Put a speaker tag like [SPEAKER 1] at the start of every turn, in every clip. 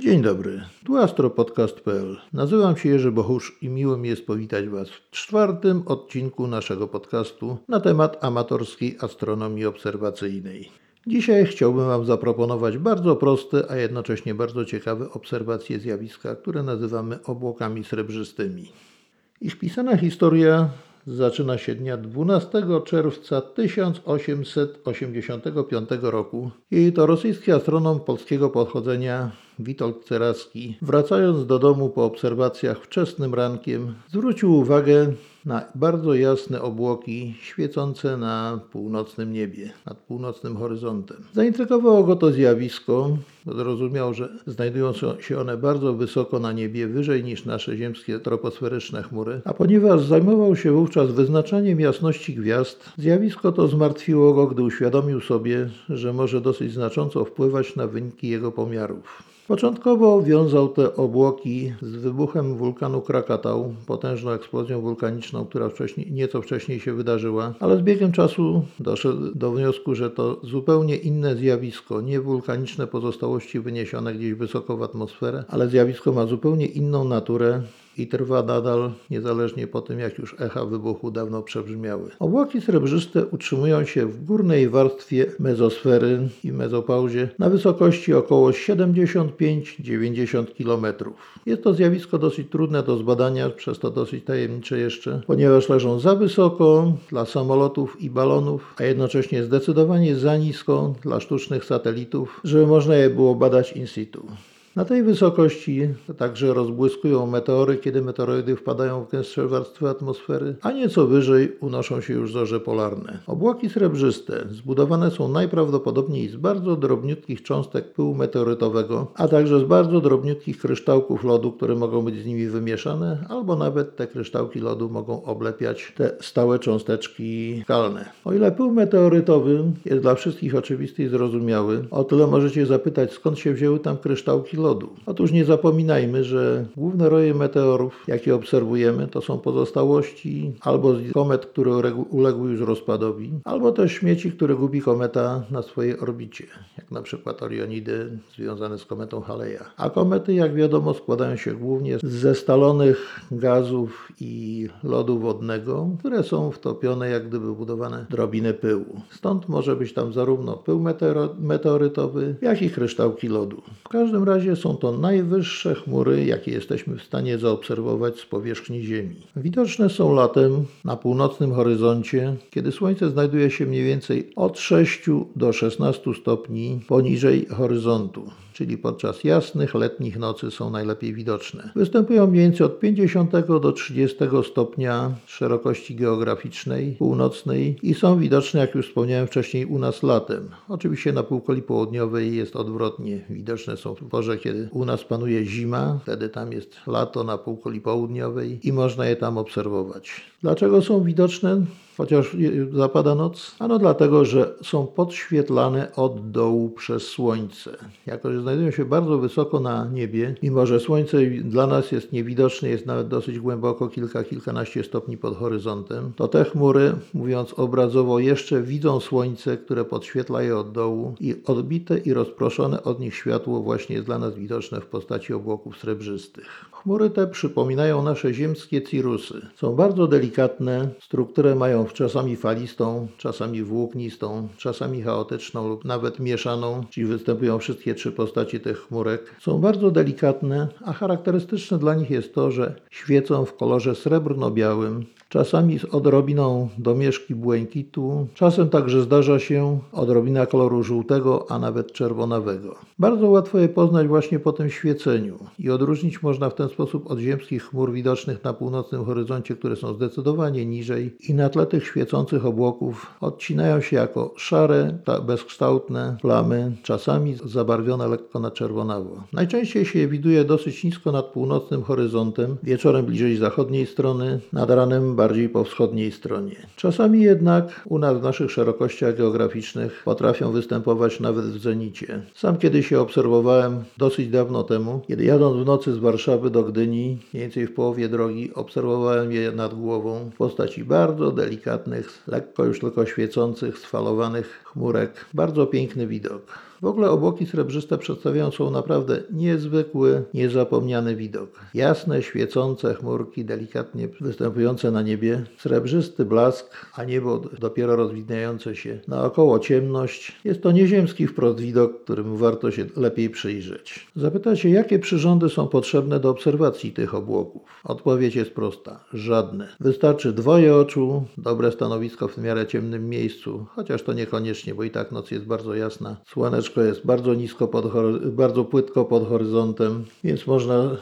[SPEAKER 1] Dzień dobry, tu astropodcast.pl. Nazywam się Jerzy Bochusz i miło mi jest powitać Was w czwartym odcinku naszego podcastu na temat amatorskiej astronomii obserwacyjnej. Dzisiaj chciałbym Wam zaproponować bardzo proste, a jednocześnie bardzo ciekawe obserwacje zjawiska, które nazywamy obłokami srebrzystymi. Ich pisana historia zaczyna się dnia 12 czerwca 1885 roku i to rosyjski astronom polskiego pochodzenia Witold Ceraski, wracając do domu po obserwacjach wczesnym rankiem, zwrócił uwagę na bardzo jasne obłoki świecące na północnym niebie, nad północnym horyzontem. Zaintrygowało go to zjawisko, zrozumiał, że znajdują się one bardzo wysoko na niebie, wyżej niż nasze ziemskie troposferyczne chmury, a ponieważ zajmował się wówczas wyznaczaniem jasności gwiazd, zjawisko to zmartwiło go, gdy uświadomił sobie, że może dosyć znacząco wpływać na wyniki jego pomiarów. Początkowo wiązał te obłoki z wybuchem wulkanu Krakatał, potężną eksplozją wulkaniczną, która wcześniej, nieco wcześniej się wydarzyła, ale z biegiem czasu doszedł do wniosku, że to zupełnie inne zjawisko, nie wulkaniczne pozostałości wyniesione gdzieś wysoko w atmosferę, ale zjawisko ma zupełnie inną naturę i trwa nadal, niezależnie po tym, jak już echa wybuchu dawno przebrzmiały. Obłoki srebrzyste utrzymują się w górnej warstwie mezosfery i mezopauzie na wysokości około 75-90 km. Jest to zjawisko dosyć trudne do zbadania, przez to dosyć tajemnicze jeszcze, ponieważ leżą za wysoko dla samolotów i balonów, a jednocześnie zdecydowanie za nisko dla sztucznych satelitów, żeby można je było badać in situ. Na tej wysokości także rozbłyskują meteory, kiedy meteoroidy wpadają w gęstsze warstwy atmosfery, a nieco wyżej unoszą się już zorze polarne. Obłoki srebrzyste zbudowane są najprawdopodobniej z bardzo drobniutkich cząstek pyłu meteorytowego, a także z bardzo drobniutkich kryształków lodu, które mogą być z nimi wymieszane, albo nawet te kryształki lodu mogą oblepiać te stałe cząsteczki skalne. O ile pył meteorytowy jest dla wszystkich oczywisty i zrozumiały, o tyle możecie zapytać, skąd się wzięły tam kryształki lodu. Otóż nie zapominajmy, że główne roje meteorów, jakie obserwujemy, to są pozostałości albo z komet, które uległy już rozpadowi, albo też śmieci, które gubi kometa na swojej orbicie, jak na przykład Orionidy związane z kometą Haleja. A komety, jak wiadomo, składają się głównie ze stalonych gazów i lodu wodnego, które są wtopione jak gdyby budowane drobiny pyłu. Stąd może być tam zarówno pył meteorytowy, jak i kryształki lodu. W każdym razie są to najwyższe chmury, jakie jesteśmy w stanie zaobserwować z powierzchni Ziemi. Widoczne są latem na północnym horyzoncie, kiedy Słońce znajduje się mniej więcej od 6 do 16 stopni poniżej horyzontu czyli podczas jasnych letnich nocy są najlepiej widoczne. Występują mniej więcej od 50 do 30 stopnia szerokości geograficznej północnej i są widoczne, jak już wspomniałem wcześniej, u nas latem. Oczywiście na półkuli południowej jest odwrotnie. Widoczne są w porze, kiedy u nas panuje zima, wtedy tam jest lato na półkuli południowej i można je tam obserwować. Dlaczego są widoczne? Chociaż zapada noc? Ano dlatego, że są podświetlane od dołu przez słońce. Jako, że znajdują się bardzo wysoko na niebie, mimo że słońce dla nas jest niewidoczne, jest nawet dosyć głęboko, kilka, kilkanaście stopni pod horyzontem, to te chmury, mówiąc obrazowo, jeszcze widzą słońce, które podświetla je od dołu i odbite i rozproszone od nich światło właśnie jest dla nas widoczne w postaci obłoków srebrzystych. Chmury te przypominają nasze ziemskie cirusy. Są bardzo delikatne, strukturę mają czasami falistą, czasami włóknistą, czasami chaotyczną lub nawet mieszaną, czyli występują wszystkie trzy postaci tych chmurek. Są bardzo delikatne, a charakterystyczne dla nich jest to, że świecą w kolorze srebrno-białym, czasami z odrobiną domieszki błękitu, czasem także zdarza się odrobina koloru żółtego, a nawet czerwonawego. Bardzo łatwo je poznać właśnie po tym świeceniu i odróżnić można w ten sposób od ziemskich chmur widocznych na północnym horyzoncie, które są zdecydowanie niżej i na tle tych świecących obłoków odcinają się jako szare, bezkształtne plamy, czasami zabarwione lekko na czerwonawo. Najczęściej się je widuje dosyć nisko nad północnym horyzontem, wieczorem bliżej zachodniej strony, nad ranem bardziej po wschodniej stronie. Czasami jednak u nas w naszych szerokościach geograficznych potrafią występować nawet w zenicie. Sam kiedyś je obserwowałem dosyć dawno temu, kiedy jadąc w nocy z Warszawy do Gdyni, mniej więcej w połowie drogi, obserwowałem je nad głową w postaci bardzo delikatnych, lekko już tylko świecących, sfalowanych chmurek. Bardzo piękny widok. W ogóle obłoki srebrzyste przedstawiają są naprawdę niezwykły, niezapomniany widok. Jasne, świecące chmurki, delikatnie występujące na niebie, srebrzysty blask, a niebo dopiero rozwidniające się. Naokoło ciemność. Jest to nieziemski wprost widok, którym warto się lepiej przyjrzeć. Zapytacie, jakie przyrządy są potrzebne do obserwacji tych obłoków? Odpowiedź jest prosta. Żadne. Wystarczy dwoje oczu, dobre stanowisko w miarę ciemnym miejscu, chociaż to niekoniecznie, bo i tak noc jest bardzo jasna. Słoneczko jest bardzo nisko, pod, bardzo płytko pod horyzontem, więc można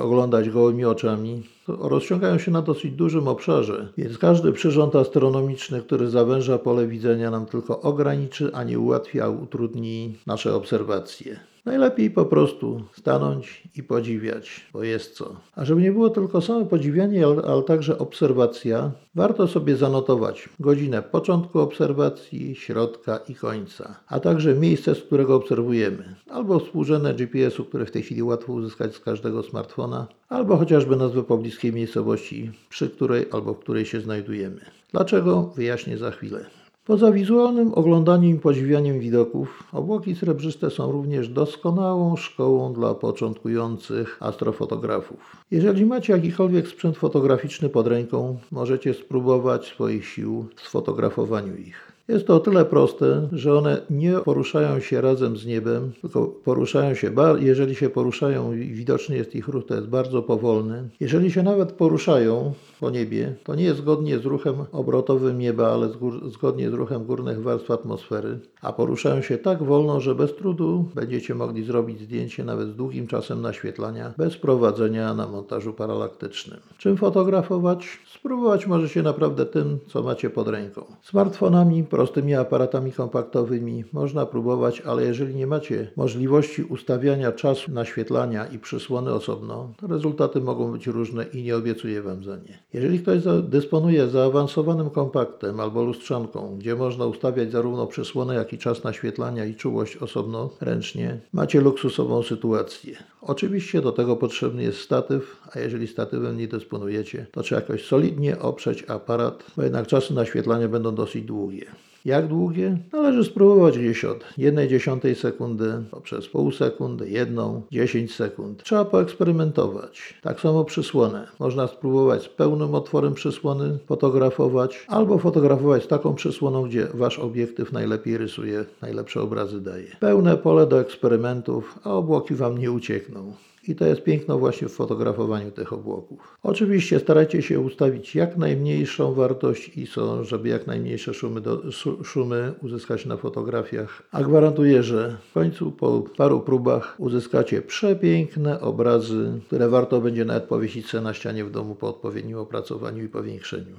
[SPEAKER 1] oglądać gołymi oczami. Rozciągają się na dosyć dużym obszarze, więc każdy przyrząd astronomiczny, który zawęża pole widzenia, nam tylko ograniczy, a nie ułatwi, a utrudni nasze obserwacje. Najlepiej po prostu stanąć i podziwiać, bo jest co. A żeby nie było tylko same podziwianie, ale także obserwacja, warto sobie zanotować godzinę początku obserwacji, środka i końca, a także miejsce, z którego obserwujemy, albo współrzędne GPS-u, które w tej chwili łatwo uzyskać z każdego smartfona, albo chociażby nazwę pobliskiej miejscowości, przy której albo w której się znajdujemy. Dlaczego? Wyjaśnię za chwilę. Poza wizualnym oglądaniem i podziwianiem widoków, obłoki srebrzyste są również doskonałą szkołą dla początkujących astrofotografów. Jeżeli macie jakikolwiek sprzęt fotograficzny pod ręką, możecie spróbować swoich sił w sfotografowaniu ich. Jest to o tyle proste, że one nie poruszają się razem z niebem, tylko poruszają się, jeżeli się poruszają i widoczny jest ich ruch, to jest bardzo powolny. Jeżeli się nawet poruszają po niebie, to nie jest zgodnie z ruchem obrotowym nieba, ale zgodnie z ruchem górnych warstw atmosfery, a poruszają się tak wolno, że bez trudu będziecie mogli zrobić zdjęcie nawet z długim czasem naświetlania, bez prowadzenia na montażu paralaktycznym. Czym fotografować? Spróbować możecie naprawdę tym, co macie pod ręką. Smartfonami, prostymi aparatami kompaktowymi można próbować, ale jeżeli nie macie możliwości ustawiania czasu naświetlania i przysłony osobno, rezultaty mogą być różne i nie obiecuję Wam za nie. Jeżeli ktoś dysponuje zaawansowanym kompaktem albo lustrzanką, gdzie można ustawiać zarówno przysłonę, jak i czas naświetlania i czułość osobno ręcznie, macie luksusową sytuację. Oczywiście do tego potrzebny jest statyw, a jeżeli statywem nie dysponujecie, to trzeba jakoś solidnie oprzeć aparat, bo jednak czasy naświetlania będą dosyć długie. Jak długie? Należy spróbować gdzieś od 1 dziesiątej sekundy poprzez pół sekundy, jedną, 10 sekund. Trzeba poeksperymentować. Tak samo przysłonę. Można spróbować z pełnym otworem przysłony fotografować, albo fotografować taką przysłoną, gdzie wasz obiektyw najlepiej rysuje, najlepsze obrazy daje. Pełne pole do eksperymentów, a obłoki wam nie uciekną. I to jest piękno właśnie w fotografowaniu tych obłoków. Oczywiście starajcie się ustawić jak najmniejszą wartość ISO, żeby jak najmniejsze szumy, do, szumy uzyskać na fotografiach. A gwarantuję, że w końcu po paru próbach uzyskacie przepiękne obrazy, które warto będzie nawet powiesić sobie na ścianie w domu po odpowiednim opracowaniu i powiększeniu.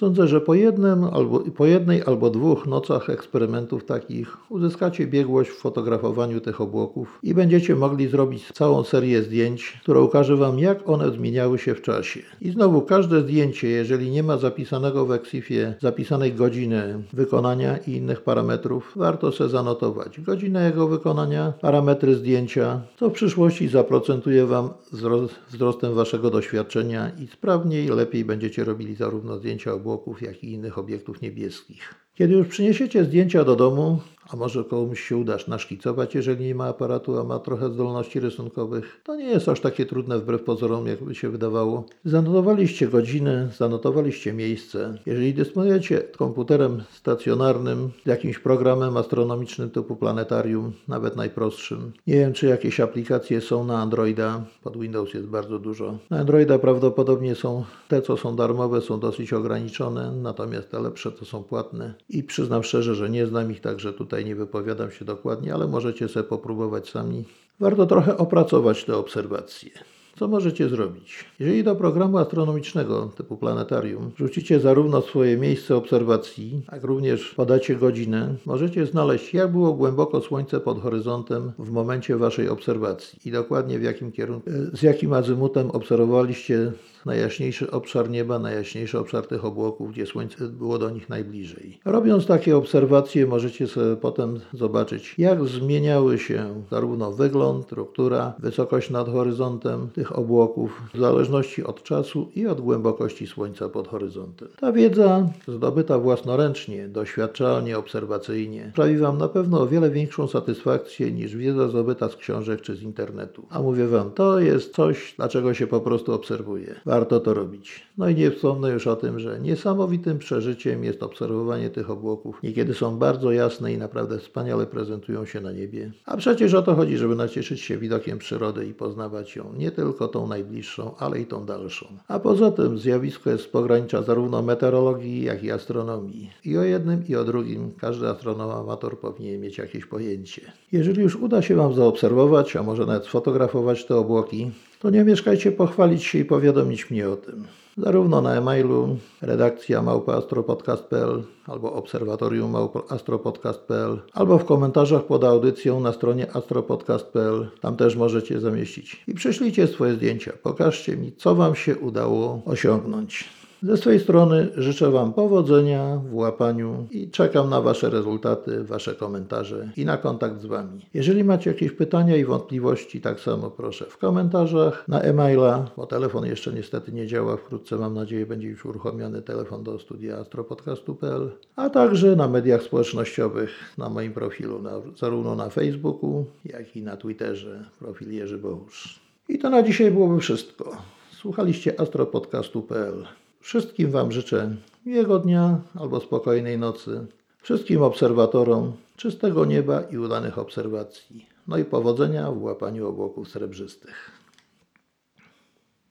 [SPEAKER 1] Sądzę, że po, jednym, albo, po jednej albo dwóch nocach eksperymentów takich uzyskacie biegłość w fotografowaniu tych obłoków i będziecie mogli zrobić całą serię zdjęć, która ukaże Wam, jak one zmieniały się w czasie. I znowu każde zdjęcie, jeżeli nie ma zapisanego w Exifie zapisanej godziny wykonania i innych parametrów, warto se zanotować. Godzinę jego wykonania, parametry zdjęcia, co w przyszłości zaprocentuje Wam wzrostem Waszego doświadczenia i sprawniej, lepiej będziecie robili zarówno zdjęcia obłoków, jak i innych obiektów niebieskich. Kiedy już przyniesiecie zdjęcia do domu, a może komuś się uda naszkicować, jeżeli nie ma aparatu, a ma trochę zdolności rysunkowych, to nie jest aż takie trudne wbrew pozorom, jakby się wydawało. Zanotowaliście godziny, zanotowaliście miejsce. Jeżeli dysponujecie komputerem stacjonarnym, jakimś programem astronomicznym typu planetarium, nawet najprostszym, nie wiem, czy jakieś aplikacje są na Androida, pod Windows jest bardzo dużo. Na Androida prawdopodobnie są te, co są darmowe, są dosyć ograniczone, natomiast te lepsze to są płatne i przyznam szczerze, że nie znam ich, także tutaj nie wypowiadam się dokładnie, ale możecie sobie popróbować sami. Warto trochę opracować te obserwacje. Co możecie zrobić? Jeżeli do programu astronomicznego typu planetarium wrzucicie zarówno swoje miejsce obserwacji, jak również podacie godzinę, możecie znaleźć, jak było głęboko Słońce pod horyzontem w momencie Waszej obserwacji i dokładnie w jakim kierunku, z jakim azymutem obserwowaliście najjaśniejszy obszar nieba, najjaśniejszy obszar tych obłoków, gdzie Słońce było do nich najbliżej. Robiąc takie obserwacje, możecie sobie potem zobaczyć, jak zmieniały się zarówno wygląd, struktura, wysokość nad horyzontem tych obłoków w zależności od czasu i od głębokości słońca pod horyzontem. Ta wiedza, zdobyta własnoręcznie, doświadczalnie, obserwacyjnie, sprawi Wam na pewno o wiele większą satysfakcję niż wiedza zdobyta z książek czy z internetu. A mówię Wam, to jest coś, dlaczego się po prostu obserwuje. Warto to robić. No i nie wspomnę już o tym, że niesamowitym przeżyciem jest obserwowanie tych obłoków. Niekiedy są bardzo jasne i naprawdę wspaniale prezentują się na niebie. A przecież o to chodzi, żeby nacieszyć się widokiem przyrody i poznawać ją nie tylko tą najbliższą, ale i tą dalszą. A poza tym zjawisko jest z pogranicza zarówno meteorologii, jak i astronomii. I o jednym, i o drugim każdy astronom amator powinien mieć jakieś pojęcie. Jeżeli już uda się Wam zaobserwować, a może nawet sfotografować te obłoki, to nie mieszkajcie pochwalić się i powiadomić mnie o tym. Zarówno na e-mailu redakcja małpaastropodcast.pl albo obserwatorium małpaastropodcast.pl albo w komentarzach pod audycją na stronie astropodcast.pl. Tam też możecie zamieścić. I przyślijcie swoje zdjęcia. Pokażcie mi, co Wam się udało osiągnąć. Ze swojej strony życzę Wam powodzenia w łapaniu i czekam na Wasze rezultaty, Wasze komentarze i na kontakt z Wami. Jeżeli macie jakieś pytania i wątpliwości, tak samo proszę w komentarzach, na e-maila, bo telefon jeszcze niestety nie działa. Wkrótce mam nadzieję będzie już uruchomiony telefon do studia astropodcastu.pl, a także na mediach społecznościowych, na moim profilu, na, zarówno na Facebooku, jak i na Twitterze, profil Jerzy Bohusz. I to na dzisiaj byłoby wszystko. Słuchaliście astropodcastu.pl. Wszystkim Wam życzę miłego dnia albo spokojnej nocy. Wszystkim obserwatorom czystego nieba i udanych obserwacji. No i powodzenia w łapaniu obłoków srebrzystych.